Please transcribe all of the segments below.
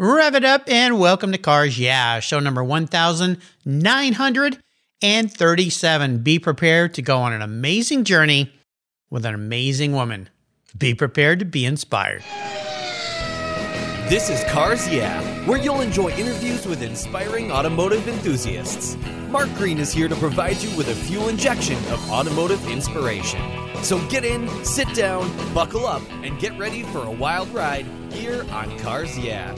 Rev it up and welcome to Cars Yeah, show number 1937. Be prepared to go on an amazing journey with an amazing woman. Be prepared to be inspired. This is Cars Yeah, where you'll enjoy interviews with inspiring automotive enthusiasts. Mark Green is here to provide you with a fuel injection of automotive inspiration. So get in, sit down, buckle up, and get ready for a wild ride here on Cars Yeah.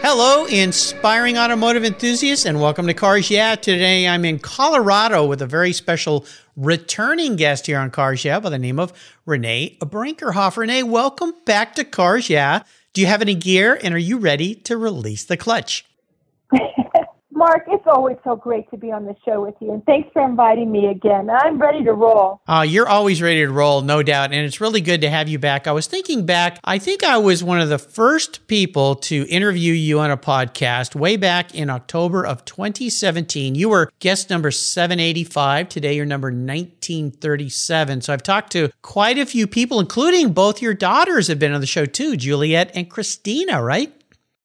Hello, inspiring automotive enthusiasts, and welcome to Cars Yeah. Today I'm in Colorado with a very special returning guest here on Cars Yeah by the name of Renee Brinkerhoff. Renee, welcome back to Cars Yeah. Do you have any gear and are you ready to release the clutch? Mark, it's always so great to be on the show with you, and thanks for inviting me again. I'm ready to roll. Uh, you're always ready to roll, no doubt, and it's really good to have you back. I was thinking back, I think I was one of the first people to interview you on a podcast way back in October of 2017. You were guest number 785. Today, you're number 1937. So I've talked to quite a few people, including both your daughters have been on the show too, Juliet and Christina, right?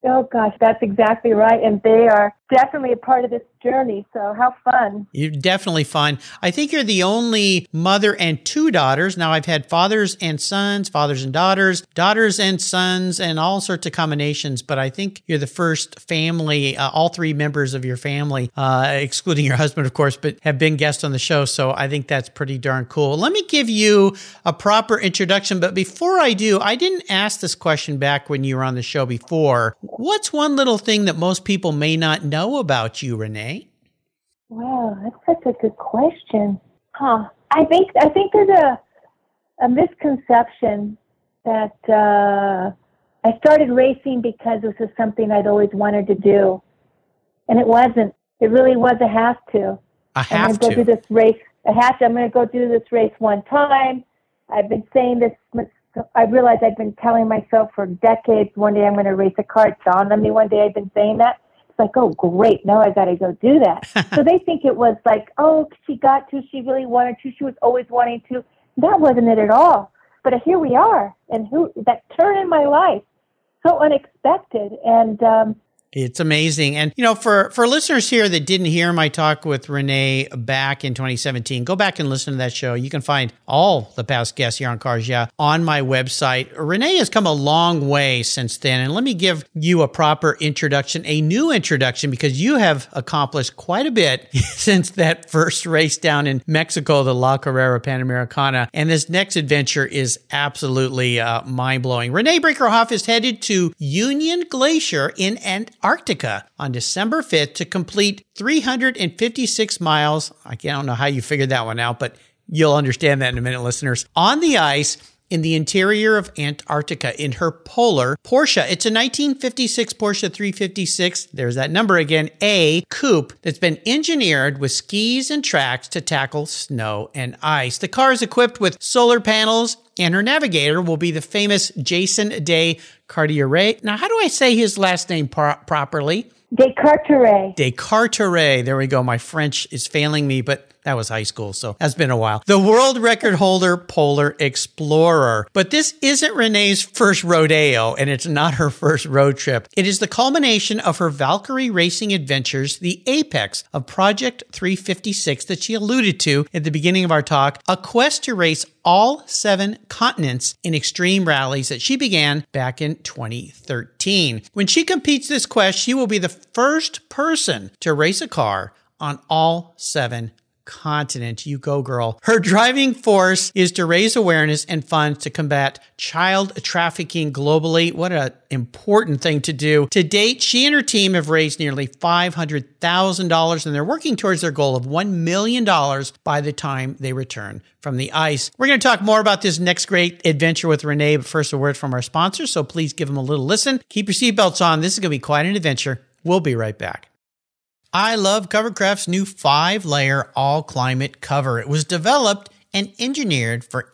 Oh gosh, that's exactly right. And they are definitely a part of this journey. So how fun. You're definitely fun. I think you're the only mother and two daughters. Now I've had fathers and sons, fathers and daughters, daughters and sons, and all sorts of combinations. But I think you're the first family, uh, all three members of your family, uh, excluding your husband, of course, but have been guests on the show. So I think that's pretty darn cool. Let me give you a proper introduction. But before I do, I didn't ask this question back when you were on the show before. What's one little thing that most people may not know about you, Renee? Wow, that's such a good question. Huh. I think I think there's a a misconception that uh, I started racing because this is something I'd always wanted to do, and it wasn't. It really was a have to. I have I'm gonna to. go do this race. I have to. I'm going to go do this race one time. I've been saying this. I realized I've been telling myself for decades. One day I'm going to race a car. It dawned on me one day I've been saying that. Like, oh, great. Now I got to go do that. so they think it was like, oh, she got to. She really wanted to. She was always wanting to. That wasn't it at all. But here we are, and who that turn in my life, so unexpected, and um, It's amazing. And, you know, for, for listeners here that didn't hear my talk with Renee back in 2017, go back and listen to that show. You can find all the past guests here on Cars Yeah on my website. Renee has come a long way since then. And let me give you a proper introduction, a new introduction, because you have accomplished quite a bit since that first race down in Mexico, the La Carrera Panamericana. And this next adventure is absolutely uh, mind blowing. Renee Brinkerhoff is headed to Union Glacier in Antarctica on December 5th to complete 356 miles. I don't know how you figured that one out, but you'll understand that in a minute, listeners. On the ice in the interior of Antarctica in her Polar Porsche. It's a 1956 Porsche 356. There's that number again, A coupe that's been engineered with skis and tracks to tackle snow and ice. The car is equipped with solar panels and her navigator will be the famous Jason De Carteret. Now, how do I say his last name pro- properly? Descartes. Descartes. There we go. My French is failing me, but that was high school, so that's been a while. The world record holder, Polar Explorer. But this isn't Renee's first rodeo, and it's not her first road trip. It is the culmination of her Valkyrie racing adventures, the apex of Project 356 that she alluded to at the beginning of our talk, a quest to race all seven continents in extreme rallies that she began back in 2013. When she competes this quest, she will be the first person to race a car on all seven continent. You go, girl. Her driving force is to raise awareness and funds to combat child trafficking globally. What an important thing to do. To date, she and her team have raised nearly $500,000 and they're working towards their goal of $1 million by the time they return from the ice. We're going to talk more about this next great adventure with Renee, but first a word from our sponsor. So please give them a little listen. Keep your seatbelts on. This is going to be quite an adventure. We'll be right back. I love Covercraft's new five layer all climate cover. It was developed and engineered for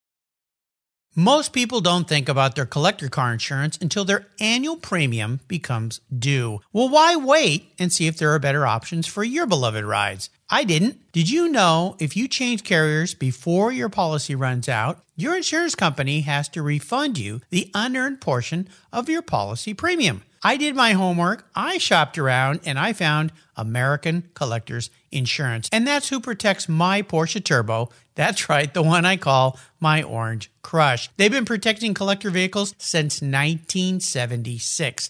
Most people don't think about their collector car insurance until their annual premium becomes due. Well, why wait and see if there are better options for your beloved rides? I didn't. Did you know if you change carriers before your policy runs out, your insurance company has to refund you the unearned portion of your policy premium? I did my homework, I shopped around, and I found American Collectors Insurance. And that's who protects my Porsche Turbo. That's right, the one I call my Orange Crush. They've been protecting collector vehicles since 1976.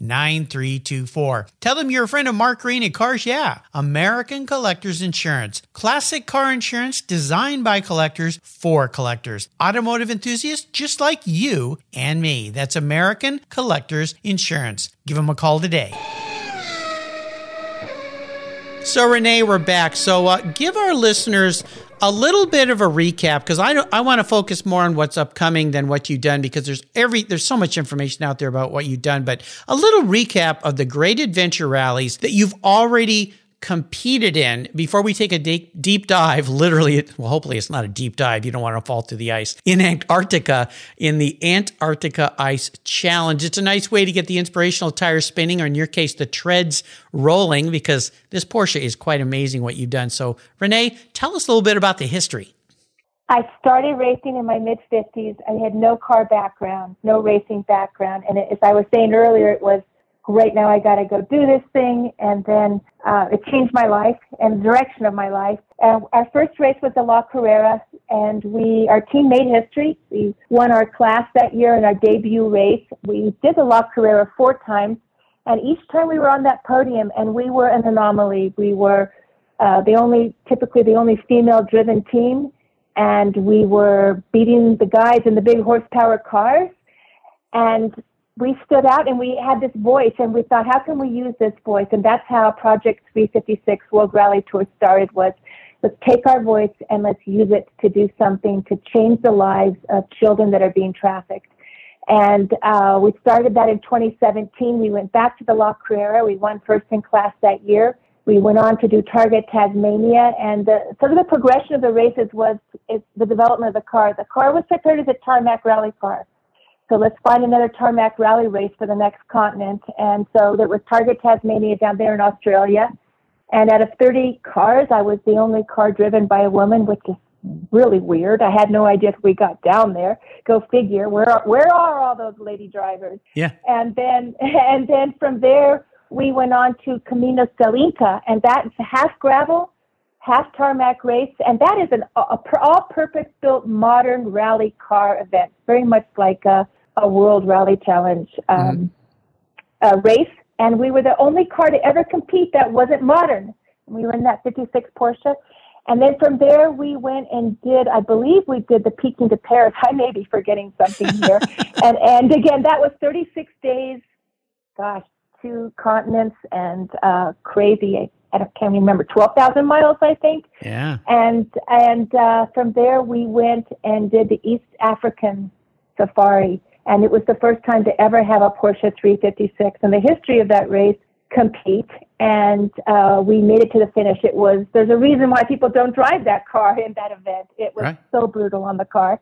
9324. Tell them you're a friend of Mark Green at Cars Yeah, American Collectors Insurance. Classic car insurance designed by collectors for collectors. Automotive enthusiasts just like you and me. That's American Collectors Insurance. Give them a call today. So, Renee, we're back. So, uh, give our listeners a little bit of a recap because I I want to focus more on what's upcoming than what you've done because there's every there's so much information out there about what you've done. But a little recap of the great adventure rallies that you've already competed in before we take a deep, deep dive literally well hopefully it's not a deep dive you don't want to fall through the ice in antarctica in the antarctica ice challenge it's a nice way to get the inspirational tires spinning or in your case the treads rolling because this porsche is quite amazing what you've done so renee tell us a little bit about the history I started racing in my mid 50s. I had no car background, no racing background. And as I was saying earlier, it was great now I got to go do this thing. And then uh, it changed my life and the direction of my life. And our first race was the La Carrera, and we our team made history. We won our class that year in our debut race. We did the La Carrera four times, and each time we were on that podium, and we were an anomaly. We were uh, the only, typically the only female-driven team, and we were beating the guys in the big horsepower cars. And we stood out and we had this voice and we thought, how can we use this voice? And that's how Project 356 World Rally Tour started was let's take our voice and let's use it to do something to change the lives of children that are being trafficked. And uh, we started that in 2017. We went back to the La Carrera. We won first in class that year. We went on to do Target Tasmania, and the, sort of the progression of the races was the development of the car. The car was prepared as a tarmac rally car. So let's find another tarmac rally race for the next continent. And so there was Target Tasmania down there in Australia. And out of 30 cars, I was the only car driven by a woman, which is really weird. I had no idea if we got down there. Go figure. Where are, where are all those lady drivers? Yeah. And then and then from there we went on to Camino del Inca, and that's half gravel, half tarmac race, and that is an a, a all-purpose built modern rally car event, very much like a a World Rally Challenge um, mm-hmm. race, and we were the only car to ever compete that wasn't modern. We were in that 56 Porsche. And then from there, we went and did, I believe we did the Peking to Paris. I may be forgetting something here. and, and again, that was 36 days, gosh, two continents and uh, crazy. I can't remember, 12,000 miles, I think. Yeah. And, and uh, from there, we went and did the East African safari and it was the first time to ever have a Porsche 356. And the history of that race compete, and uh, we made it to the finish. It was there's a reason why people don't drive that car in that event. It was Right. so brutal on the car,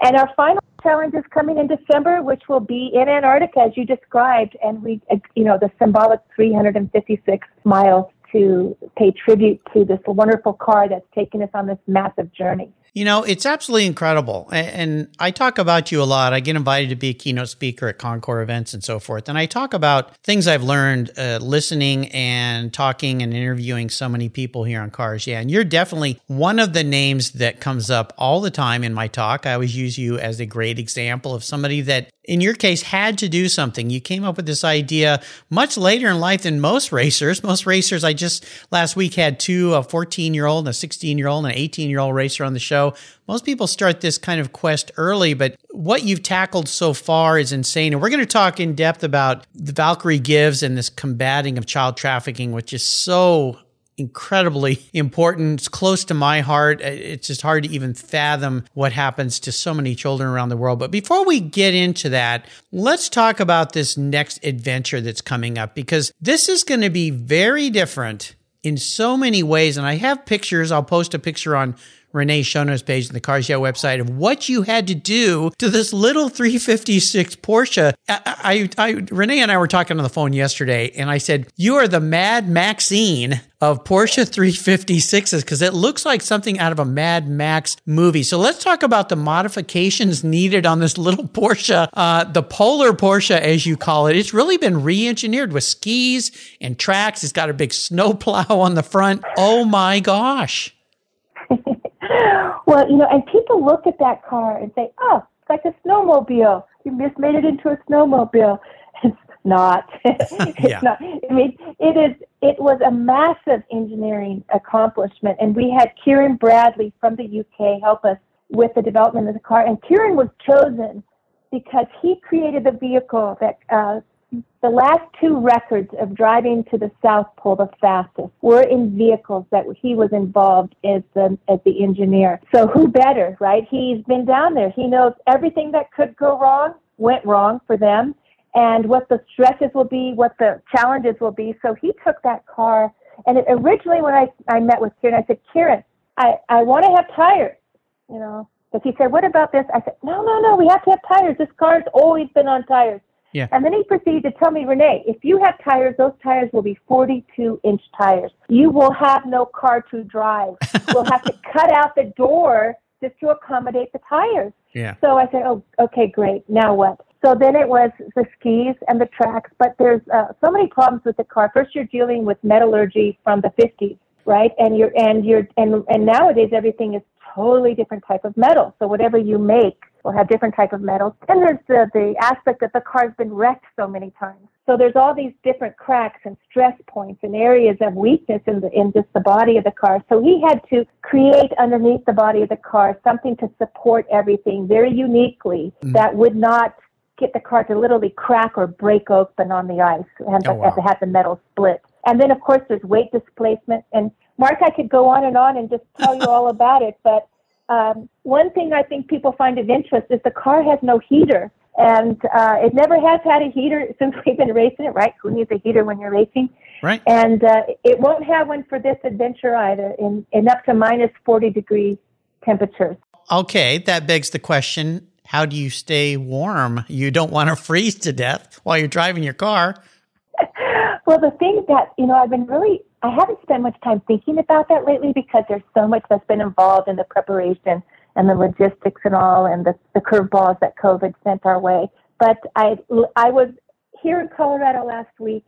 and our final challenge is coming in December, which will be in Antarctica as you described, and we uh, you know the symbolic 356 miles to pay tribute to this wonderful car that's taken us on this massive journey. You know, it's absolutely incredible. And I talk about you a lot. I get invited to be a keynote speaker at Concours events and so forth. And I talk about things I've learned uh, listening and talking and interviewing so many people here on Cars. Yeah. And you're definitely one of the names that comes up all the time in my talk. I always use you as a great example of somebody that, in your case, had to do something. You came up with this idea much later in life than most racers. Most racers, I just last week had two, a 14 year old a 16 year old and an 18 year old racer on the show. Most people start this kind of quest early, but what you've tackled so far is insane. And we're going to talk in depth about the Valkyrie Gives and this combating of child trafficking, which is so incredibly important. It's close to my heart. It's just hard to even fathom what happens to so many children around the world. But before we get into that, let's talk about this next adventure that's coming up because this is going to be very different in so many ways. And I have pictures. I'll post a picture on Renee Shono's page on the Cars Yeah website of what you had to do to this little 356 Porsche. I, I, I, Renee and I were talking on the phone yesterday, and I said, You are the Mad Maxine of Porsche 356s because it looks like something out of a Mad Max movie. So let's talk about the modifications needed on this little Porsche, uh, the Polar Porsche, as you call it. It's really been re engineered with skis and tracks. It's got a big snow plow on the front. Oh my gosh. well, you know, and people look at that car and say, "Oh, it's like a snowmobile. You just made it into a snowmobile." It's not. it's Yeah. not. I mean, it is. It was a massive engineering accomplishment, and we had Kieran Bradley from the UK help us with the development of the car. And Kieran was chosen because he created the vehicle that uh, the last two records of driving to the South Pole the fastest were in vehicles that he was involved as the as the engineer. So who better, right? He's been down there. He knows everything that could go wrong went wrong for them, and what the stresses will be, what the challenges will be. So he took that car, and it, originally when I I met with Kieran, I said, Kieran, I I want to have tires, you know. But he said, "What about this?" I said, "No, no, no. We have to have tires. This car's always been on tires." Yeah. And then he proceeded to tell me, Renee, if you have tires, those tires will be 42 inch tires. You will have no car to drive. we'll have to cut out the door just to accommodate the tires. Yeah. So I said, oh, okay, great. Now what? So then it was the skis and the tracks, but there's uh, so many problems with the car. First, you're dealing with metallurgy from the 50s, right? And you're and you're and and nowadays everything is totally different type of metal. So whatever you make will have different type of metals. And there's the the aspect that the car's been wrecked so many times. So there's all these different cracks and stress points and areas of weakness in the in just the body of the car. So he had to create underneath the body of the car something to support everything very uniquely mm. that would not get the car to literally crack or break open on the ice and Oh, wow. to have the metal split. And then of course there's weight displacement and Mark, I could go on and on and just tell you all about it, but um, one thing I think people find of interest is the car has no heater, and uh, it never has had a heater since we've been racing it. Right? Who needs a heater when you're racing? Right. And uh, it won't have one for this adventure either, in, in up to minus 40 degree temperatures. Okay, that begs the question how do you stay warm? You don't want to freeze to death while you're driving your car. Well, the thing that, you know, I've been really, I haven't spent much time thinking about that lately because there's so much that's been involved in the preparation and the logistics and all and the, the curveballs that COVID sent our way. But I, I was here in Colorado last week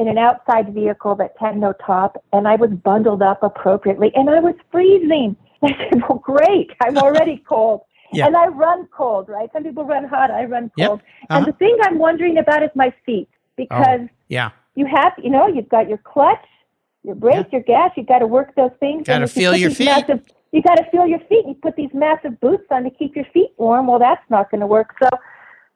in an outside vehicle that had no top and I was bundled up appropriately and I was freezing. I said, well, great. I'm already cold. Yeah. And I run cold, right? Some people run hot. I run Yep. cold. Uh-huh. And the thing I'm wondering about is my feet because Yeah. you have, you know, you've got your clutch, your brakes, your gas. You got to work those things. Gotta and you feel your feet. Massive, you got to feel your feet. You put these massive boots on to keep your feet warm. Well, that's not going to work. So,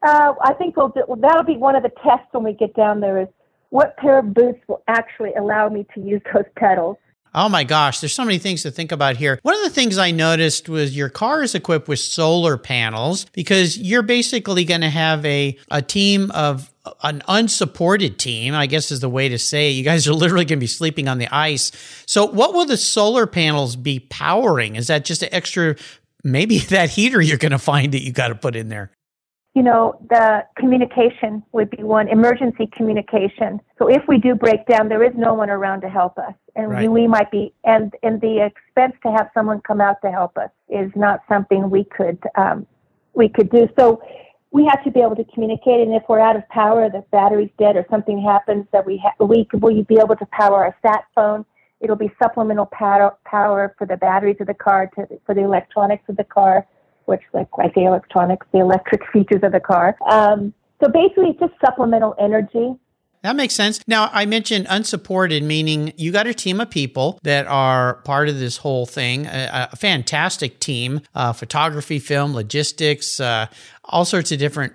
uh, I think we'll do, that'll be one of the tests when we get down there. Is what pair of boots will actually allow me to use those pedals? Oh my gosh, there's so many things to think about here. One of the things I noticed was your car is equipped with solar panels because you're basically going to have a, a team of an unsupported team, I guess is the way to say it. You guys are literally going to be sleeping on the ice. So, what will the solar panels be powering? Is that just an extra, maybe that heater you're going to find that you got to put in there? You know, the communication would be one, emergency communication. So if we do break down, there is no one around to help us. And Right. we might be, and, and the expense to have someone come out to help us is not something we could, um, we could do. So we have to be able to communicate. And if we're out of power, the battery's dead or something happens that we, ha- we, will you be able to power our sat phone. It'll be supplemental power, power for the batteries of the car, to, for the electronics of the car which like I say electronics, the electric features of the car. Um, so basically, it's just supplemental energy. That makes sense. Now, I mentioned unsupported, meaning you got a team of people that are part of this whole thing, a, a fantastic team, uh, photography, film, logistics, uh, all sorts of different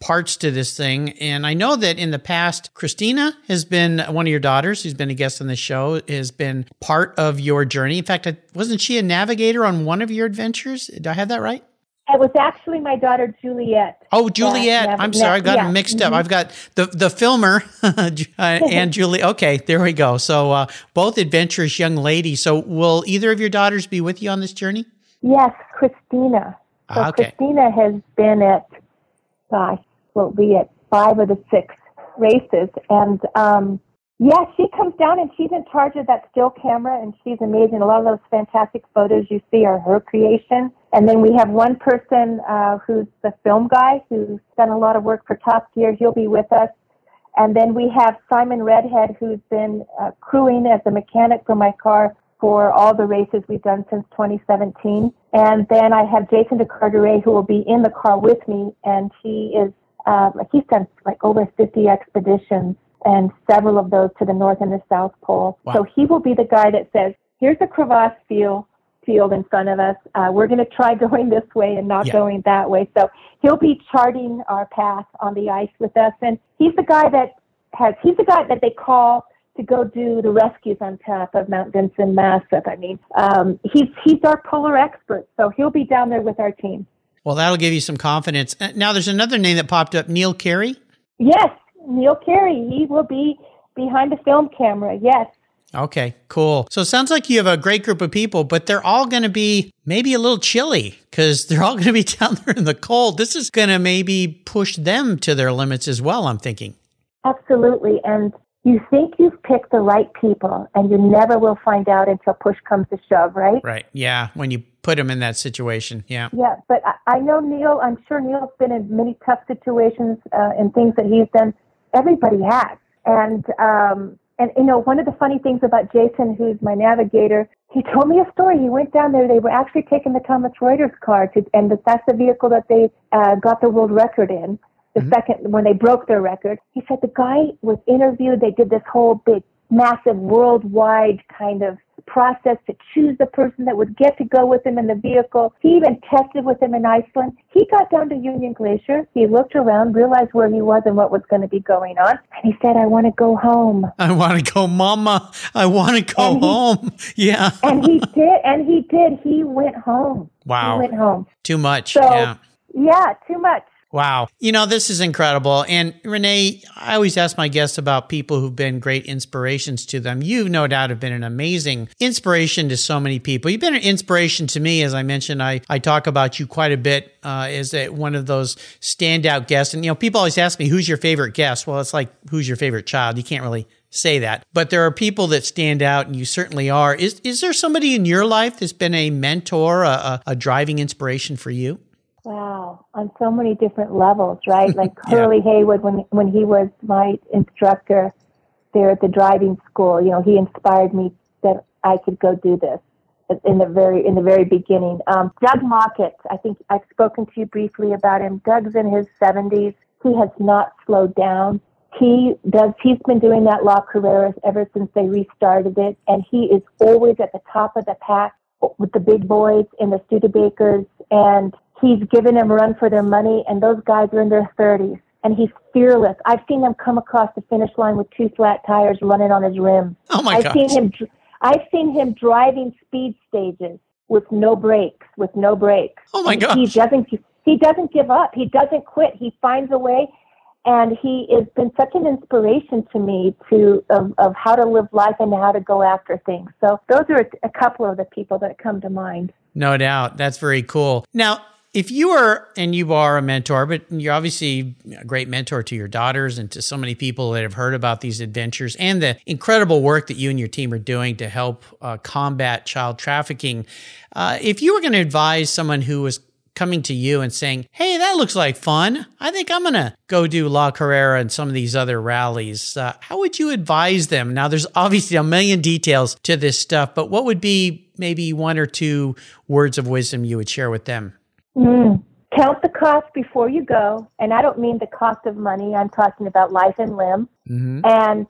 parts to this thing. And I know that in the past, Christina has been one of your daughters who's been a guest on the show, has been part of your journey. In fact, wasn't she a navigator on one of your adventures? Do I have that right? It was actually my daughter Juliet. Oh, Juliet. I'm sorry, I got yeah. them mixed up. Mhm. I've got the the filmer uh, and Julie. Okay, there we go. So uh, both adventurous young ladies. So will either of your daughters be with you on this journey? Yes, Christina. So Ah, okay. Christina has been at, gosh, will be at five of the six races, and um, yeah, she comes down and she's in charge of that still camera, and she's amazing. A lot of those fantastic photos you see are her creation. And then we have one person uh, who's the film guy who's done a lot of work for Top Gear. He'll be with us. And then we have Simon Redhead, who's been uh, crewing as a mechanic for my car for all the races we've done since 2017. And then I have Jason De Carteret, who will be in the car with me, and he is um, he's done like over 50 expeditions and several of those to the North and the South Pole. Wow. So he will be the guy that says, "Here's a crevasse field." Field in front of us. Uh, we're going to try going this way and not Yeah. going that way. So he'll be charting our path on the ice with us, and he's the guy that has. He's the guy that they call to go do the rescues on top of Mount Vinson Massif. I mean, um, he's he's our polar expert, so he'll be down there with our team. Well, that'll give you some confidence. Uh, Now, there's another name that popped up, Neil Carey. Yes, Neil Carey. He will be behind the film camera. Yes. Okay, cool. So it sounds like you have a great group of people, but they're all going to be maybe a little chilly because they're all going to be down there in the cold. This is going to maybe push them to their limits as well, I'm thinking. Absolutely. And you think you've picked the right people, and you never will find out until push comes to shove, right? Right. Yeah. When you put them in that situation. Yeah. Yeah, but I, I know Neil. I'm sure Neil's been in many tough situations uh, and things that he's done. Everybody has, and um, and you know one of the funny things about Jason, who's my navigator, he told me a story. He went down there. They were actually taking the Thomas Reuters car to, and that's the vehicle that they uh, got the world record in. The second when they broke their record, he said the guy was interviewed. They did this whole big, massive, worldwide kind of process to choose the person that would get to go with him in the vehicle. He even tested with him in Iceland. He got down to Union Glacier. He looked around, realized where he was and what was going to be going on, and he said, "I want to go home." I want to go, Mama. I want to go he- home. Yeah. And he did, and he did. He went home. Wow. He went home. Too much. So, yeah. yeah, too much. Wow. You know, this is incredible. And Renee, I always ask my guests about people who've been great inspirations to them. You, no doubt, have been an amazing inspiration to so many people. You've been an inspiration to me. As I mentioned, I, I talk about you quite a bit uh, as a, one of those standout guests. And, you know, people always ask me, who's your favorite guest? Well, it's like, who's your favorite child? You can't really say that. But there are people that stand out, and you certainly are. Is, is there somebody in your life that's been a mentor, a, a, a driving inspiration for you? Wow, on so many different levels, right? Like Yeah. Haywood, when when he was my instructor there at the driving school, you know, he inspired me that I could go do this in the very in the very beginning. Um, Doug Mockett, I think I've spoken to you briefly about him. Doug's in his 70s. He has not slowed down. He does. He's been doing that La Carreras ever since they restarted it, and he is always at the top of the pack with the big boys and the Studebakers, and he's given them a run for their money. And those guys are in their 30s, and he's fearless. I've seen him come across the finish line with two flat tires running on his rim. Oh my I've gosh. seen him. I've seen him driving speed stages with no brakes, with no brakes. Oh my And He doesn't. He doesn't give up. He doesn't quit. He finds a way. and he has been such an inspiration to me to of, of how to live life and how to go after things. So those are a couple of the people that come to mind. No doubt. That's very cool. Now, if you are, and you are a mentor, but you're obviously a great mentor to your daughters and to so many people that have heard about these adventures and the incredible work that you and your team are doing to help uh, combat child trafficking. Uh, if you were going to advise someone who was coming to you and saying, Hey, that looks like fun. I think I'm going to go do La Carrera and some of these other rallies. Uh, how would you advise them? Now, there's obviously a million details to this stuff, but what would be maybe one or two words of wisdom you would share with them? Mm. Count the cost before you go. And I don't mean the cost of money, I'm talking about life and limb. Mm-hmm. And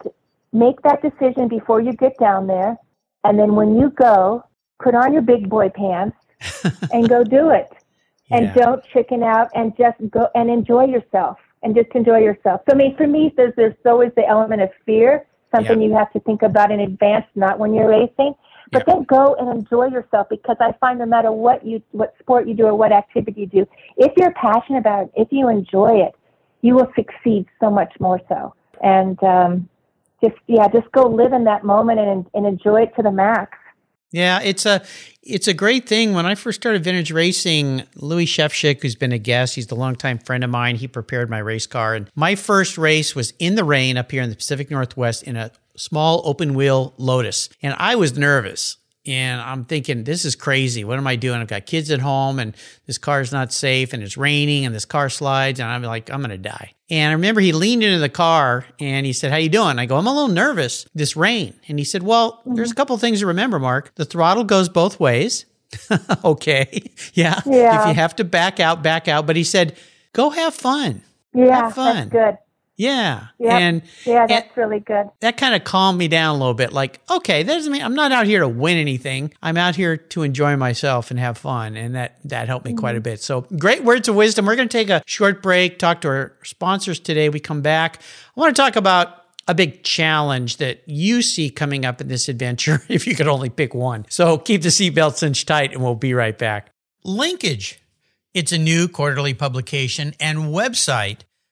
make that decision before you get down there. And then when you go, put on your big boy pants and go do it and yeah. don't chicken out and just go and enjoy yourself and just enjoy yourself. So I mean, for me, there's there's always the element of fear, something yeah. you have to think about in advance, not when you're racing. But yeah. then go and enjoy yourself because I find no matter what you what sport you do or what activity you do, if you're passionate about it, if you enjoy it, you will succeed so much more so. And um, just yeah, just go live in that moment and and enjoy it to the max. Yeah, it's a it's a great thing. When I first started vintage racing, Louis Shevchik, who's been a guest, he's a longtime friend of mine. He prepared my race car, and my first race was in the rain up here in the Pacific Northwest in a small open wheel Lotus, and I was nervous and I'm thinking, this is crazy. What am I doing? I've got kids at home and this car's not safe and it's raining and this car slides and I'm like, I'm going to die. And I remember he leaned into the car and he said, how you doing? I go, I'm a little nervous, this rain. And he said, well, there's a couple things to remember, Mark. The throttle goes both ways. okay. Yeah. yeah. If you have to back out, back out. But he said, go have fun. Yeah. Have fun. That's good. Yeah. Yep. And yeah, that's and really good. That kind of calmed me down a little bit. Like, okay, that doesn't mean I'm not out here to win anything. I'm out here to enjoy myself and have fun. And that that helped me mm-hmm. quite a mm-hmm. bit. So great words of wisdom. We're gonna take a short break, talk to our sponsors today. We come back. I want to talk about a big challenge that you see coming up in this adventure if you could only pick one. So keep the seatbelt cinched tight and we'll be right back. Linkage. It's a new quarterly publication and website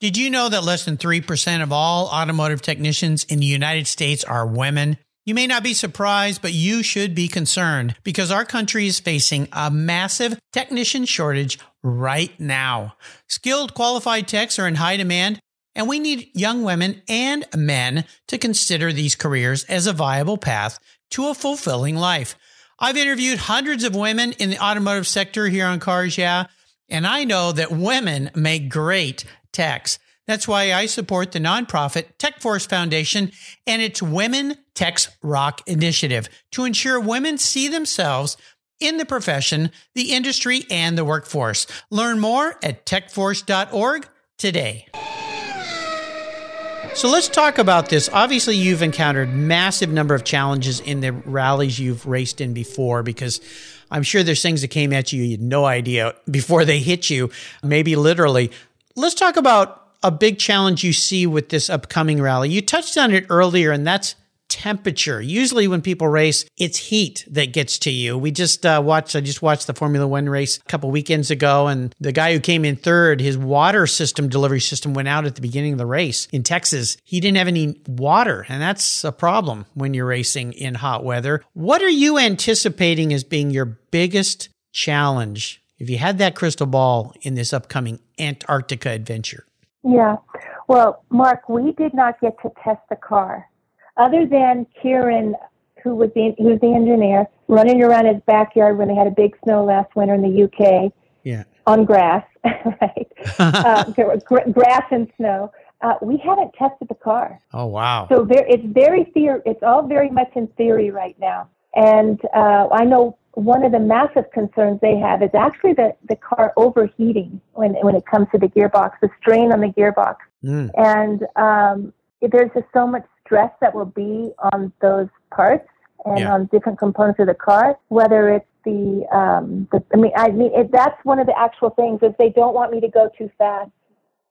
Did you know that less than 3% of all automotive technicians in the United States are women? You may not be surprised, but you should be concerned because our country is facing a massive technician shortage right now. Skilled, qualified techs are in high demand, and we need young women and men to consider these careers as a viable path to a fulfilling life. I've interviewed hundreds of women in the automotive sector here on Cars Yeah, and I know that women make great techs. That's why I support the nonprofit TechForce Foundation and its Women Techs Rock initiative to ensure women see themselves in the profession, the industry, and the workforce. Learn more at techforce.org today. So let's talk about this. Obviously, you've encountered massive number of challenges in the rallies you've raced in before because I'm sure there's things that came at you you had no idea before they hit you, maybe literally. Let's talk about a big challenge you see with this upcoming rally. You touched on it earlier, and that's temperature. Usually, when people race, it's heat that gets to you. We just uh, watched, I just watched the Formula One race a couple weekends ago, and the guy who came in third, his water system, delivery system went out at the beginning of the race in Texas. He didn't have any water, and that's a problem when you're racing in hot weather. What are you anticipating as being your biggest challenge if you had that crystal ball in this upcoming Antarctica adventure? Yeah. Well, Mark, we did not get to test the car. other than Kieran, who was the who was the engineer, running around his backyard when they had a big snow last winter in the UK. Yeah. On grass, right? uh, grass and snow. Uh, we haven't tested the car. Oh wow! So there, it's very theory. It's all very much in theory right now. And uh, I know one of the massive concerns they have is actually the, the car overheating when when it comes to the gearbox, the strain on the gearbox. Mm. And um, there's just so much stress that will be on those parts and yeah. on different components of the car, whether it's the, um, the I mean, I mean, it, that's one of the actual things is they don't want me to go too fast.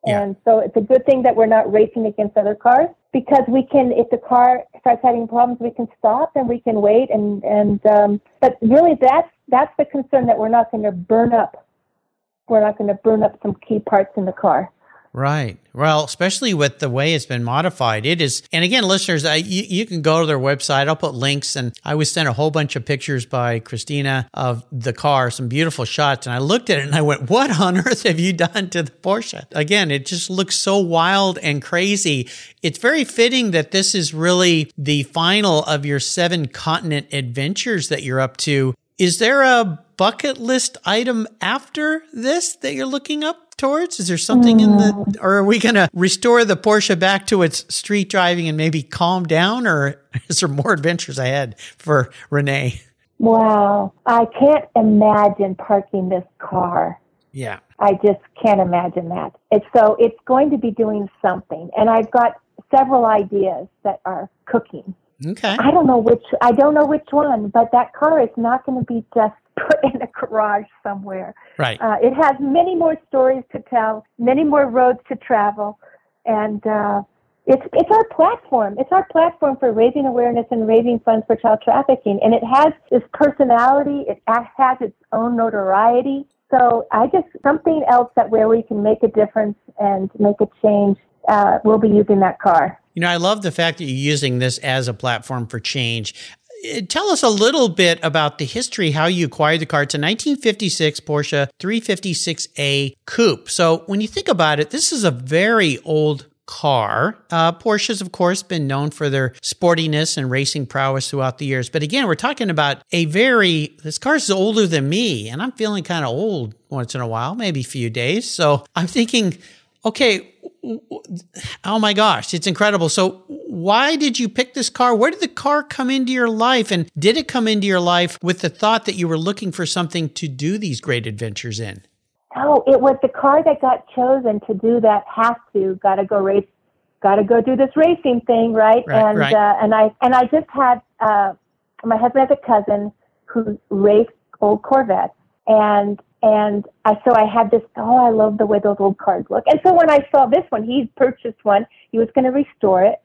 And so it's a good thing that we're not racing against other cars because we can, if the car starts having problems, we can stop and we can wait. And, and, um, but really that's, that's the concern that we're not going to burn up. We're not going to burn up some key parts in the car. Right. Well, especially with the way it's been modified, it is. And again, listeners, I, you, you, can go to their website. I'll put links, and I was sent a whole bunch of pictures by Christina of the car, some beautiful shots. And I looked at it and I went, "What on earth have you done to the Porsche?" Again, it just looks so wild and crazy. It's very fitting that this is really the final of your seven continent adventures that you're up to. Is there a bucket list item after this that you're looking up? Towards? Is there something in the, mm. or are we going to restore the Porsche back to its street driving and maybe calm down, or is there more adventures ahead for Renee? Wow, I can't imagine parking this car. Yeah. I just can't imagine that. It's so it's going to be doing something, and I've got several ideas that are cooking. Okay. I don't know which I don't know which one, but that car is not going to be just put in a garage somewhere. Right. Uh, it has many more stories to tell, many more roads to travel, and uh, it's it's our platform. It's our platform for raising awareness and raising funds for child trafficking, and it has this personality. It has its own notoriety. So I just something else that where we can make a difference and make a change. Uh, we'll be using that car. You know, I love the fact that you're using this as a platform for change. Tell us a little bit about the history, how you acquired the car. It's a 1956 Porsche 356A Coupe. So when you think about it, this is a very old car. Uh, Porsche's, of course, been known for their sportiness and racing prowess throughout the years. But again, we're talking about a very, this car's older than me, and I'm feeling kind of old once in a while, maybe a few days. So I'm thinking, okay, oh my gosh, it's incredible. So, why did you pick this car? Where did the car come into your life? And did it come into your life with the thought that you were looking for something to do these great adventures in? Oh, it was the car that got chosen to do that. Have to, got to go race, got to go do this racing thing, right? right and right. Uh, and I and I just had uh, my husband has a cousin who raced old Corvettes, and and I so I had this. Oh, I love the way those old cars look. And so when I saw this one, he purchased one. He was going to restore it,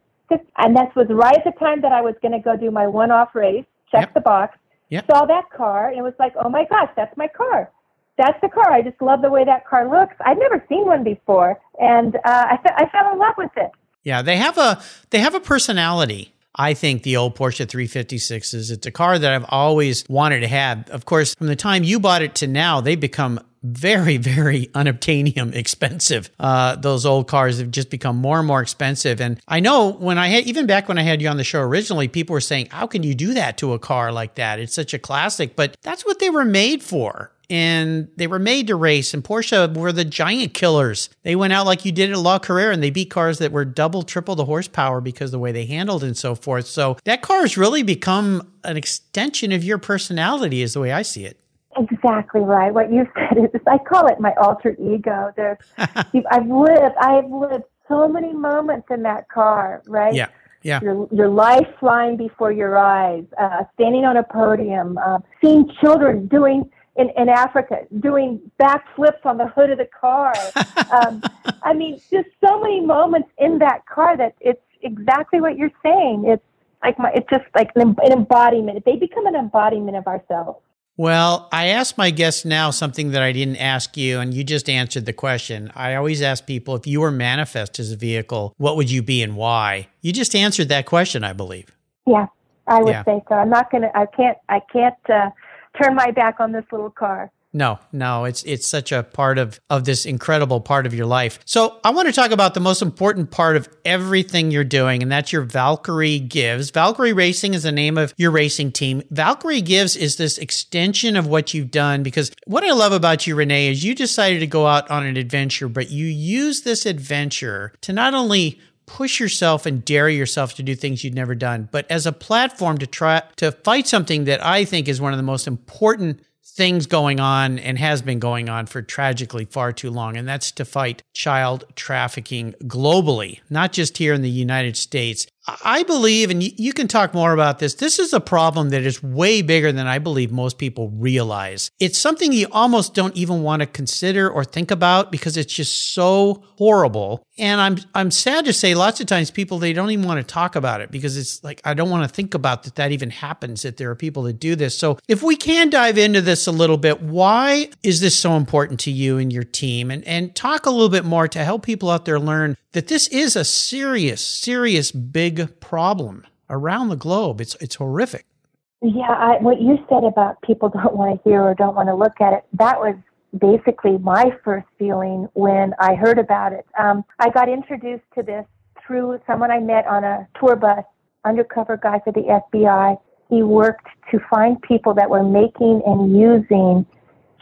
and that was right at the time that I was going to go do my one-off race. Check yep. the box. Yep. Saw that car, and it was like, oh my gosh, that's my car. That's the car. I just love the way that car looks. I'd never seen one before, and uh, I, I fell in love with it. Yeah, they have a they have a personality. I think the old Porsche 356s. It's a car that I've always wanted to have. Of course, from the time you bought it to now, they become very, very unobtainium expensive. Uh, those old cars have just become more and more expensive. And I know when I had, even back when I had you on the show originally, people were saying, How can you do that to a car like that? It's such a classic. But that's what they were made for and they were made to race. And Porsche were the giant killers. They went out like you did at La Carrera and they beat cars that were double, triple the horsepower because the way they handled and so forth. So that car has really become an extension of your personality, is the way I see it. Exactly right. What you said is, I call it my alter ego. There's, I've lived, I've lived so many moments in that car, right? Yeah. Yeah. Your, your life flying before your eyes, uh, standing on a podium, uh, seeing children doing in, in Africa doing backflips on the hood of the car. um, I mean, just so many moments in that car that it's exactly what you're saying. It's like my, it's just like an, an embodiment. They become an embodiment of ourselves. Well, I ask my guests now something that I didn't ask you, and you just answered the question. I always ask people if you were manifest as a vehicle, what would you be and why? You just answered that question, I believe. Yeah, I would yeah. say so. I'm not gonna. I can't. I can't. Uh, turn my back on this little car. No, no, it's it's such a part of of this incredible part of your life. So I want to talk about the most important part of everything you're doing, and that's your Valkyrie Gives. Valkyrie Racing is the name of your racing team. Valkyrie Gives is this extension of what you've done because what I love about you, Renee, is you decided to go out on an adventure, but you use this adventure to not only push yourself and dare yourself to do things you'd never done, but as a platform to try to fight something that I think is one of the most important things going on and has been going on for tragically far too long, and that's to fight child trafficking globally, not just here in the United States. I believe, and you can talk more about this, this is a problem that is way bigger than I believe most people realize. It's something you almost don't even want to consider or think about because it's just so horrible. And I'm I'm sad to say lots of times people they don't even want to talk about it because it's like I don't want to think about that that even happens that there are people that do this. So if we can dive into this a little bit, why is this so important to you and your team? And and talk a little bit more to help people out there learn that this is a serious, serious big problem around the globe. It's it's horrific. Yeah, I, what you said about people don't want to hear or don't want to look at it, that was basically my first feeling when I heard about it. Um, I got introduced to this through someone I met on a tour bus, undercover guy for the FBI. He worked to find people that were making and using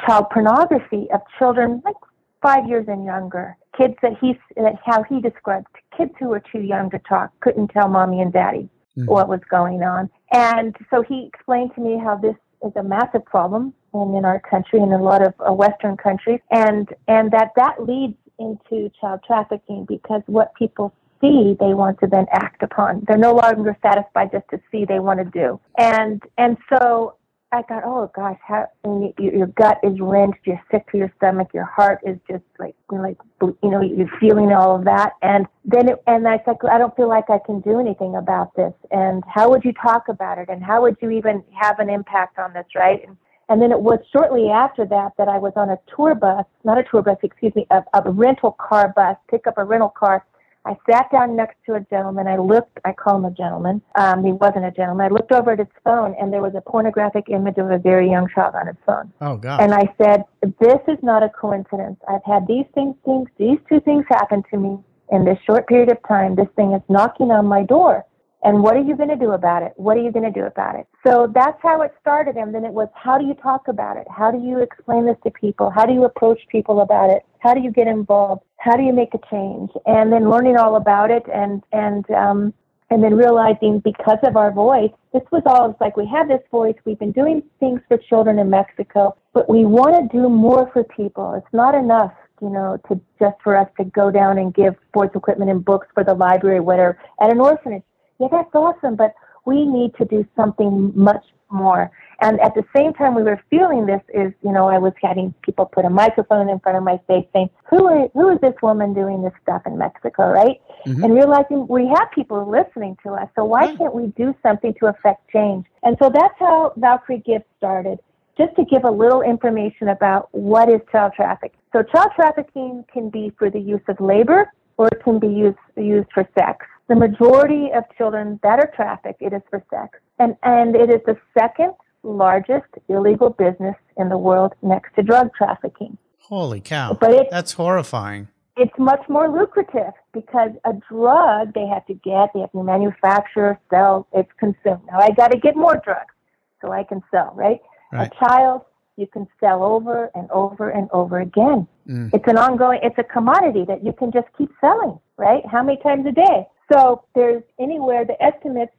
child pornography of children like five years and younger. Kids that he, that how he described kids who were too young to talk, couldn't tell mommy and daddy mm-hmm. what was going on. And so he explained to me how this is a massive problem in, in our country and in a lot of uh, Western countries, and and that that leads into child trafficking because what people see they want to then act upon. They're no longer satisfied just to see; they want to do. And and so I thought, oh gosh, how and your, your gut is wrenched, you're sick to your stomach, your heart is just like, you like you know, you're feeling all of that, and then it, and I said, I don't feel like I can do anything about this, and how would you talk about it, and how would you even have an impact on this, right? And, and then it was shortly after that that I was on a tour bus, not a tour bus, excuse me, a, a rental car bus, pick up a rental car I sat down next to a gentleman. I looked, I call him a gentleman. Um, he wasn't a gentleman. I looked over at his phone and there was a pornographic image of a very young child on his phone. Oh, God. And I said, This is not a coincidence. I've had these things, things, these two things happen to me in this short period of time. This thing is knocking on my door. And what are you going to do about it? What are you going to do about it? So that's how it started. And then it was, how do you talk about it? How do you explain this to people? How do you approach people about it? How do you get involved? How do you make a change? And then learning all about it and, and, um, and then realizing because of our voice, this was all, it's like we have this voice, we've been doing things for children in Mexico, but we want to do more for people. It's not enough you know, to just for us to go down and give sports equipment and books for the library, whatever, at an orphanage yeah, that's awesome, but we need to do something much more. And at the same time we were feeling this is, you know, I was having people put a microphone in front of my face saying, who are, who is this woman doing this stuff in Mexico, right? Mm-hmm. And realizing we have people listening to us, so why can't we do something to affect change? And so that's how Valkyrie Gives started. Just to give a little information about what is child trafficking. So child trafficking can be for the use of labor or it can be used, used for sex. The majority of children that are trafficked, it is for sex. And, and it is the second largest illegal business in the world next to drug trafficking. Holy cow. But it, That's horrifying. It's much more lucrative because a drug they have to get, they have to manufacture, sell, it's consumed. Now I got to get more drugs so I can sell, right? right? A child you can sell over and over and over again. Mm. It's an ongoing, it's a commodity that you can just keep selling, right? How many times a day? So there's anywhere, the estimates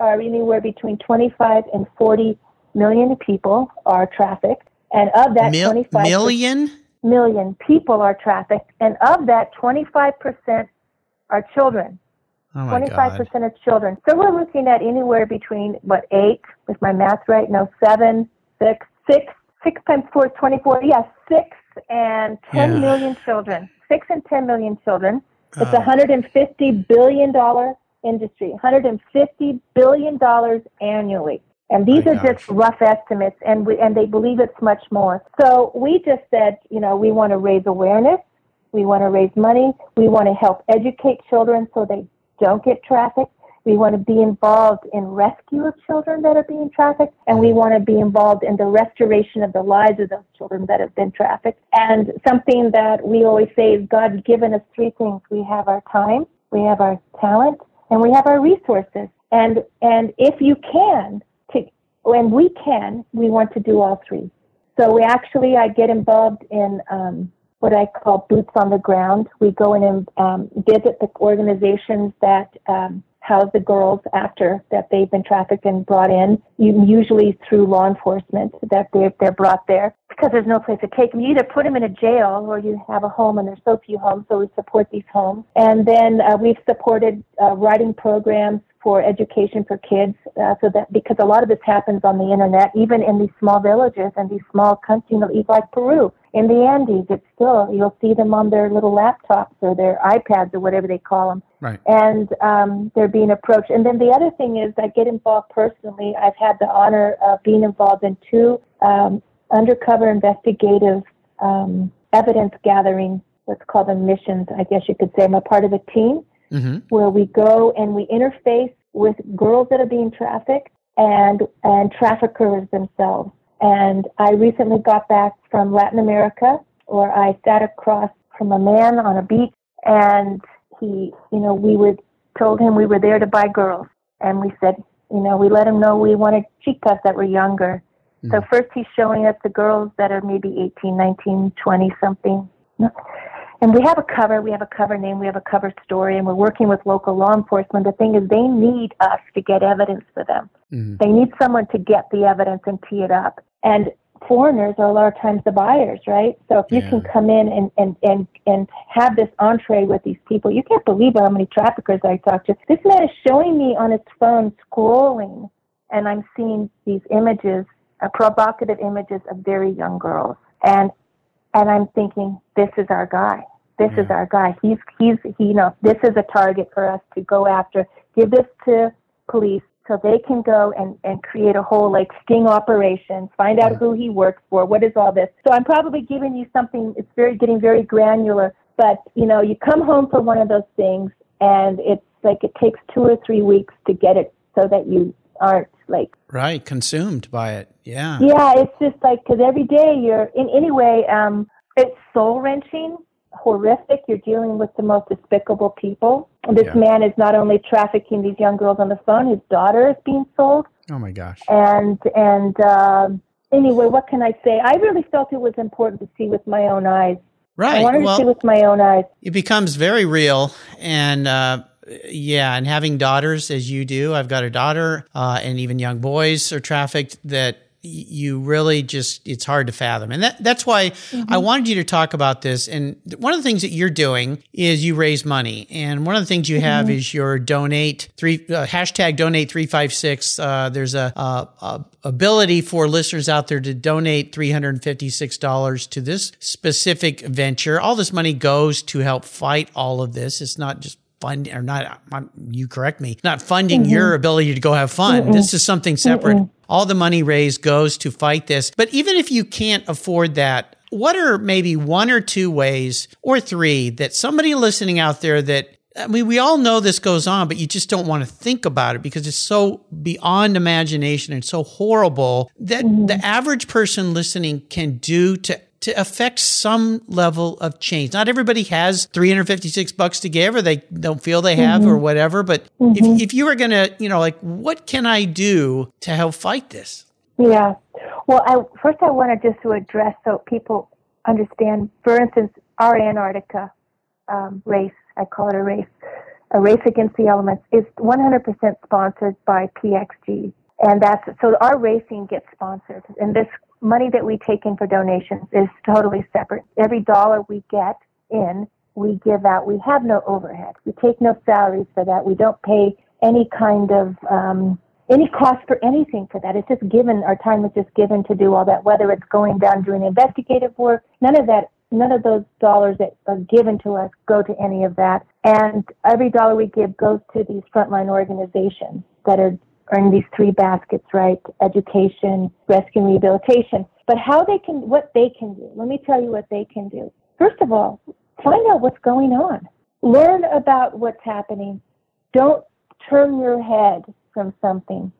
are anywhere between 25 and 40 million people are trafficked. And of that, Mil- 25 million? Million people are trafficked. And of that, 25% are children. Oh 25% God. of children. So we're looking at anywhere between, what, eight, with my math right? No, seven, six, six, six times four is 24. Yes, yeah, six and ten yeah. million children. Six and 10 million children it's a oh. hundred and fifty billion dollar industry, hundred and fifty billion dollars annually. And these My are gosh. just rough estimates, and we, and they believe it's much more. So we just said, you know, we want to raise awareness, we want to raise money, we want to help educate children so they don't get trafficked, We want to be involved in rescue of children that are being trafficked, and we want to be involved in the restoration of the lives of those children that have been trafficked. And something that we always say is God's given us three things. We have our time, we have our talent, and we have our resources. And and if you can, to, when we can, we want to do all three. So we actually, I get involved in um, what I call boots on the ground. We go in and um, visit the organizations that um, house the girls after that they've been trafficked and brought in, usually through law enforcement that they're, they're brought there because there's no place to take them. You either put them in a jail or you have a home, and there's so few homes, so we support these homes. And then uh, we've supported uh, writing programs for education for kids, uh, so that because a lot of this happens on the internet, even in these small villages and these small countries, you know, like Peru, in the Andes, it's still you'll see them on their little laptops or their iPads or whatever they call them, right. and um, they're being approached. And then the other thing is, I get involved personally. I've had the honor of being involved in two um, undercover investigative um, evidence gathering, what's called the missions. I guess you could say I'm a part of a team mm-hmm. where we go and we interface with girls that are being trafficked and and traffickers themselves and I recently got back from Latin America where I sat across from a man on a beach and he, you know, we would told him we were there to buy girls. And we said, you know, we let him know we wanted chicas that were younger. Mm-hmm. So first he's showing us the girls that are maybe 18, 19, 20 something. And we have a cover, we have a cover name, we have a cover story, and we're working with local law enforcement. The thing is, they need us to get evidence for them. Mm-hmm. They need someone to get the evidence and tee it up. And foreigners are a lot of times the buyers, right? So if you yeah. can come in and, and, and, and have this entree with these people, you can't believe how many traffickers I talked to. This man is showing me on his phone scrolling, and I'm seeing these images, uh, provocative images of very young girls. And and I'm thinking, this is our guy. This is our guy. He's he's he, you know, this is a target for us to go after. Give this to police so they can go and, and create a whole like sting operation, find out who he works for, what is all this. So I'm probably giving you something, it's very getting very granular, but you know, you come home from one of those things and it's like it takes two or three weeks to get it so that you aren't like right consumed by it yeah yeah it's just like because every day you're in any way um it's soul wrenching horrific. You're dealing with the most despicable people. This yeah. man is not only trafficking these young girls on the phone, his daughter is being sold. Oh my gosh. And and um, anyway, what can I say? I really felt it was important to see with my own eyes. Right. I wanted well, to see with my own eyes. It becomes very real, and uh, yeah, and having daughters as you do, I've got a daughter, uh, and even young boys are trafficked. That you really just it's hard to fathom. And that that's why mm-hmm. i wanted you to talk about this. And one of the things that you're doing is you raise money. And one of the things you have mm-hmm. is your donate three uh, hashtag donate 356 uh, there's a, a, a, ability for listeners out there to donate $356 to this specific venture. All this money goes to help fight all of this. It's not just fund or not you correct me not funding mm-hmm. your ability to go have fun. This is something separate all the money raised goes to fight this. But even if you can't afford that, what are maybe one or two ways or three that somebody listening out there that I mean, we all know this goes on, but you just don't want to think about it because it's so beyond imagination and so horrible that mm-hmm. the average person listening can do to to affect some level of change. Not everybody has 356 bucks to give or they don't feel they have mm-hmm. or whatever, but mm-hmm. if, if you were going to, you know, like, what can I do to help fight this? Yeah. Well, I, first I wanted just to address so people understand, for instance, our Antarctica um, race, I call it a race, a race against the elements, is 100% sponsored by PXG. And that's so our racing gets sponsored. And this money that we take in for donations is totally separate. Every dollar we get in, we give out. We have no overhead. We take no salaries for that. We don't pay any kind of um, any cost for anything for that. It's just given. Our time is just given to do all that. Whether it's going down doing investigative work, none of that. None of those dollars that are given to us go to any of that. And every dollar we give goes to these frontline organizations that are in these three baskets, right? Education, rescue, and rehabilitation. But how they can, what they can do. Let me tell you what they can do. First of all, find out what's going on. Learn about what's happening. Don't turn your head from something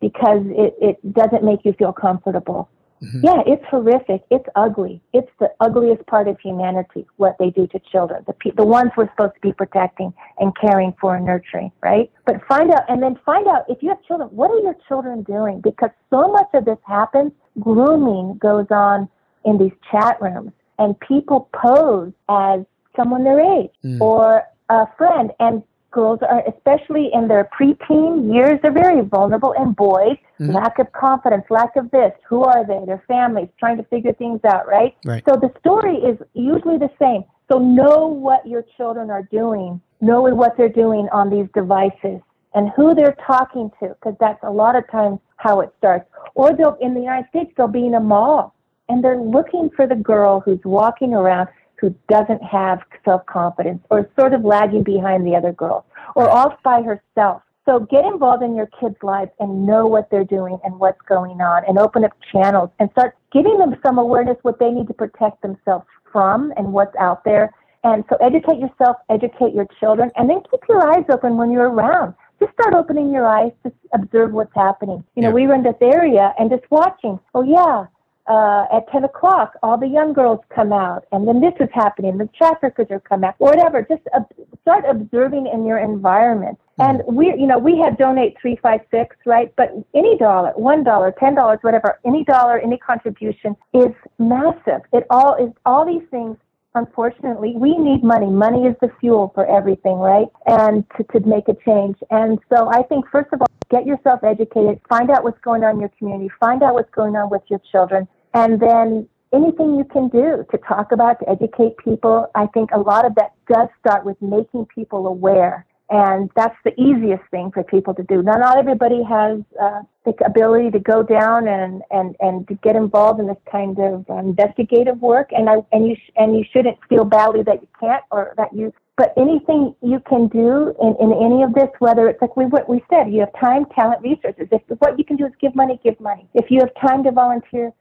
because it, it doesn't make you feel comfortable. Mm-hmm. Yeah, it's horrific. It's ugly. It's the ugliest part of humanity, what they do to children, the, pe- the ones we're supposed to be protecting and caring for and nurturing, right? But find out, and then find out if you have children, what are your children doing? Because so much of this happens, grooming goes on in these chat rooms, and people pose as someone their age mm. or a friend, and girls are, especially in their preteen years, they're very vulnerable, and boys, mm-hmm. lack of confidence, lack of this. Who are they? Their families, trying to figure things out, right? right? So the story is usually the same. So know what your children are doing, know what they're doing on these devices, and who they're talking to, because that's a lot of times how it starts. Or they'll, in the United States, they'll be in a mall and they're looking for the girl who's walking around who doesn't have self confidence or is sort of lagging behind the other girls or off by herself. So get involved in your kids' lives and know what they're doing and what's going on and open up channels and start giving them some awareness what they need to protect themselves from and what's out there. And so educate yourself, educate your children, and then keep your eyes open when you're around. Just start opening your eyes to observe what's happening. You know, yeah. we were in this area and just watching. Oh yeah, uh, at 10 o'clock, all the young girls come out, and then this is happening, the traffickers are coming out, whatever. Just uh, start observing in your environment. Mm-hmm. And we, you know, we have donate 356, right? But any dollar, $1, $10, whatever, any dollar, any contribution is massive. It all is, all these things unfortunately, we need money. Money is the fuel for everything, right? And to, to make a change. And so I think, first of all, get yourself educated, find out what's going on in your community, find out what's going on with your children, and then anything you can do to talk about, to educate people. I think a lot of that does start with making people aware. And that's the easiest thing for people to do. Now, not everybody has uh, the ability to go down and, and, and to get involved in this kind of investigative work. And I, and you, sh- and you shouldn't feel badly that you can't or that you, but anything you can do in, in any of this, whether it's like we, what we said, you have time, talent, resources. If what you can do is give money, give money. If you have time to volunteer,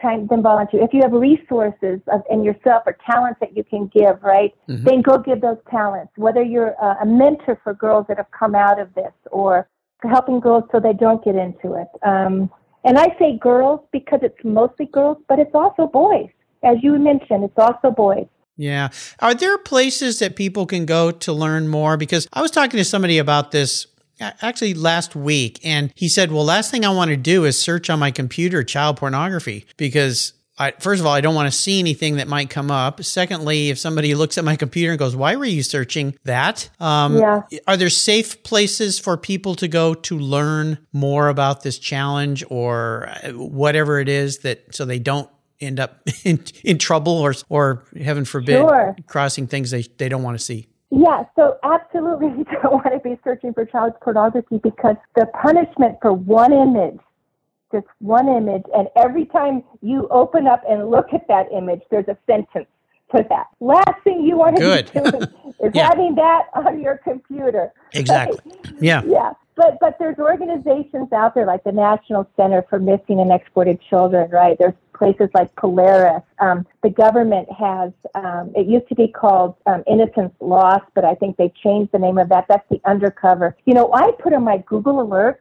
time then volunteer. If you have resources of, in yourself or talents that you can give, right, mm-hmm. then go give those talents. Whether you're a, a, mentor for girls that have come out of this or helping girls so they don't get into it. Um, and I say girls because it's mostly girls, but it's also boys. As you mentioned, it's also boys. Yeah. Are there places that people can go to learn more? Because I was talking to somebody about this actually last week and he said, well, last thing I want to do is search on my computer child pornography because I, first of all, I don't want to see anything that might come up. Secondly, if somebody looks at my computer and goes, why were you searching that? Um, yeah. Are there safe places for people to go to learn more about this challenge or uh, whatever it is that so they don't end up in, in trouble or, or heaven forbid, sure. crossing things they, they don't want to see? Yeah, so absolutely you don't want to be searching for child pornography because the punishment for one image, just one image, and every time you open up and look at that image, there's a sentence for that. Last thing you want to Good. be doing is yeah. having that on your computer. Exactly. Right? Yeah. Yeah. But but there's organizations out there like the National Center for Missing and Exploited Children, right? There's places like Polaris. Um, the government has, um, it used to be called um, Innocence Lost, but I think they changed the name of that. That's the undercover. You know, I put on my Google alerts,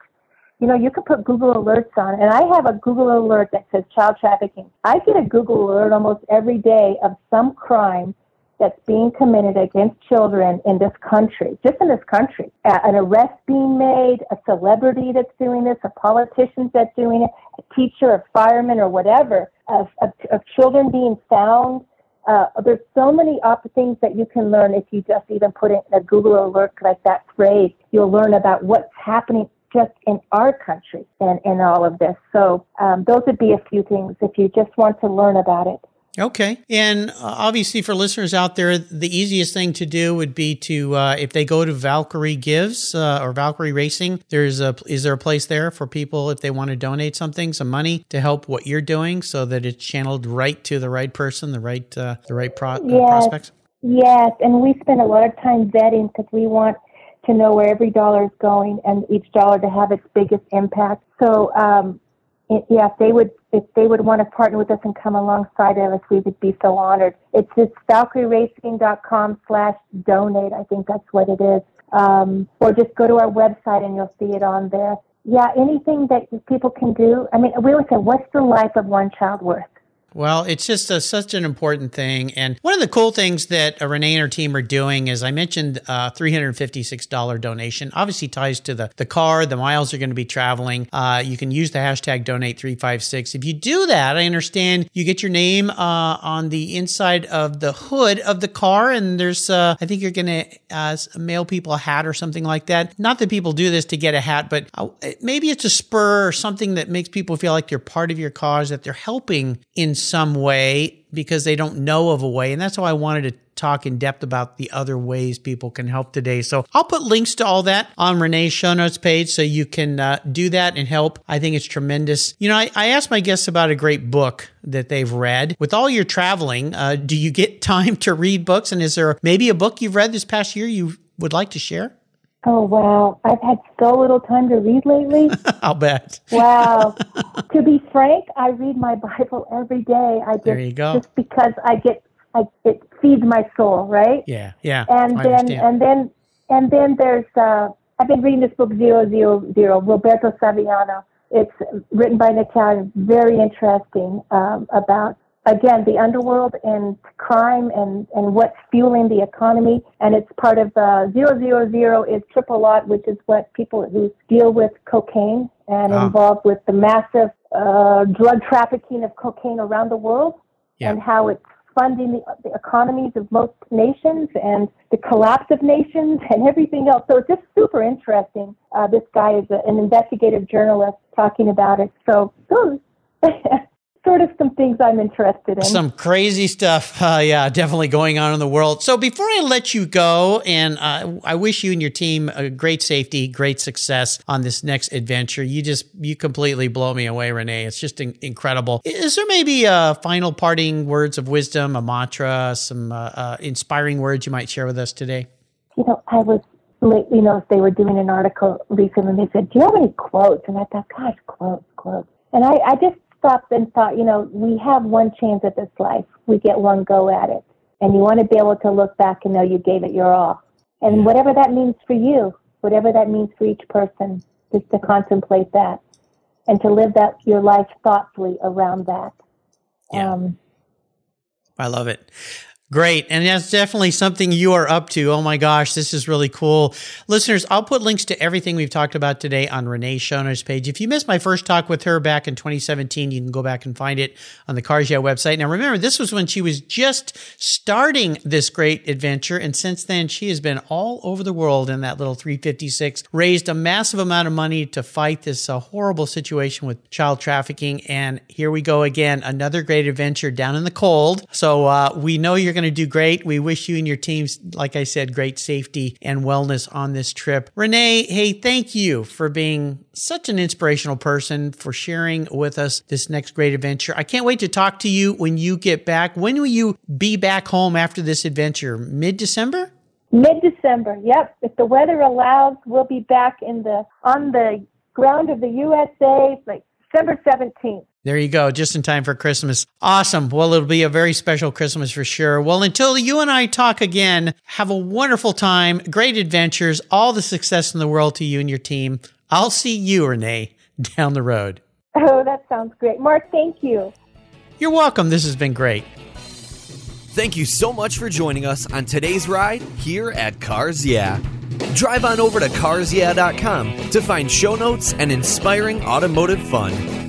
you know, you can put Google alerts on, and I have a Google alert that says child trafficking. I get a Google alert almost every day of some crime that's being committed against children in this country, just in this country. an arrest being made, a celebrity that's doing this, a politician that's doing it, a teacher, a fireman, or whatever, of, of, of children being found. Uh, there's so many things that you can learn if you just even put in a Google alert like that phrase. You'll learn about what's happening just in our country and in all of this. So um, those would be a few things if you just want to learn about it. Okay. And uh, obviously, for listeners out there, the easiest thing to do would be to, uh, if they go to Valkyrie Gives uh, or Valkyrie Racing, there's a, is there a place there for people if they want to donate something, some money to help what you're doing so that it's channeled right to the right person, the right, uh, the right pro- uh, yes. prospects? Yes. And we spend a lot of time vetting because we want to know where every dollar is going and each dollar to have its biggest impact. So, um, it, yeah, if they would if they would want to partner with us and come alongside of us, we would be so honored. It's just valkyrieracing.com slash donate. I think that's what it is. um, or just go to our website and you'll see it on there. Yeah, anything that people can do. I mean, we always say, what's the life of one child worth? Well, it's just a, such an important thing. And one of the cool things that uh, Renee and her team are doing is I mentioned uh, $356 donation. Obviously ties to the, the car, the miles you're going to be traveling. Uh, you can use the hashtag donate356. If you do that, I understand you get your name uh, on the inside of the hood of the car. And there's, uh, I think you're going to mail people a hat or something like that. Not that people do this to get a hat, but maybe it's a spur or something that makes people feel like they're part of your cause, that they're helping in some way because they don't know of a way. And that's why I wanted to talk in depth about the other ways people can help today. So I'll put links to all that on Renee's show notes page so you can uh, do that and help. I think it's tremendous. You know, I, I asked my guests about a great book that they've read. With all your traveling, uh, do you get time to read books? And is there maybe a book you've read this past year you would like to share? Oh, wow. I've had so little time to read lately. I'll bet. wow. to be frank, I read my Bible every day. I just, there you go. Just because I get, I, it feeds my soul, right? Yeah, yeah. And I then, understand. and then, and then there's, uh, I've been reading this book, Zero, Zero, Zero, Roberto Saviano. It's written by an Italian, very interesting um, about again, the underworld and crime and, and what's fueling the economy. And it's part of uh, zero zero zero is triple lot, which is what people who deal with cocaine and Ah. involved with the massive uh, drug trafficking of cocaine around the world Yeah. and how it's funding the, the economies of most nations and the collapse of nations and everything else. So it's just super interesting. Uh, this guy is a, an investigative journalist talking about it. So sort of some things I'm interested in. Some crazy stuff, uh, yeah, definitely going on in the world. So before I let you go, and uh, I wish you and your team a great safety, great success on this next adventure. You just you completely blow me away, Renee. It's just in- incredible. Is there maybe a final parting words of wisdom, a mantra, some uh, uh, inspiring words you might share with us today? you know, I was late, you know, they were doing an article recently and they said, Do you have any quotes? And I thought, gosh, quotes, quotes. And I, I just stopped and thought, you know, we have one chance at this life. We get one go at it. And you want to be able to look back and know you gave it your all. And whatever that means for you, whatever that means for each person, just to contemplate that and to live that your life thoughtfully around that. Yeah. Um, I love it. Great. And that's definitely something you are up to. Oh my gosh, this is really cool. Listeners, I'll put links to everything we've talked about today on Renee's show notes page. If you missed my first talk with her back in 2017, you can go back and find it on the Cars Yeah website. Now remember, this was when she was just starting this great adventure. And since then, she has been all over the world in that little 356, raised a massive amount of money to fight this uh, horrible situation with child trafficking. And here we go again, another great adventure down in the cold. So uh, we know you're going to do great. We wish you and your teams, like I said, great safety and wellness on this trip. Renee, hey, thank you for being such an inspirational person, for sharing with us this next great adventure. I can't wait to talk to you when you get back. When will you be back home after this adventure? Mid December? Mid December. Yep. If the weather allows, we'll be back in the on the ground of the USA like December seventeenth. There you go, just in time for Christmas. Awesome. Well, it'll be a very special Christmas for sure. Well, until you and I talk again, have a wonderful time, great adventures, all the success in the world to you and your team. I'll see you, Renee, down the road. Oh, that sounds great. Mark, thank you. You're welcome. This has been great. Thank you so much for joining us on today's ride here at Cars Yeah. Drive on over to carsyeah.com to find show notes and inspiring automotive fun.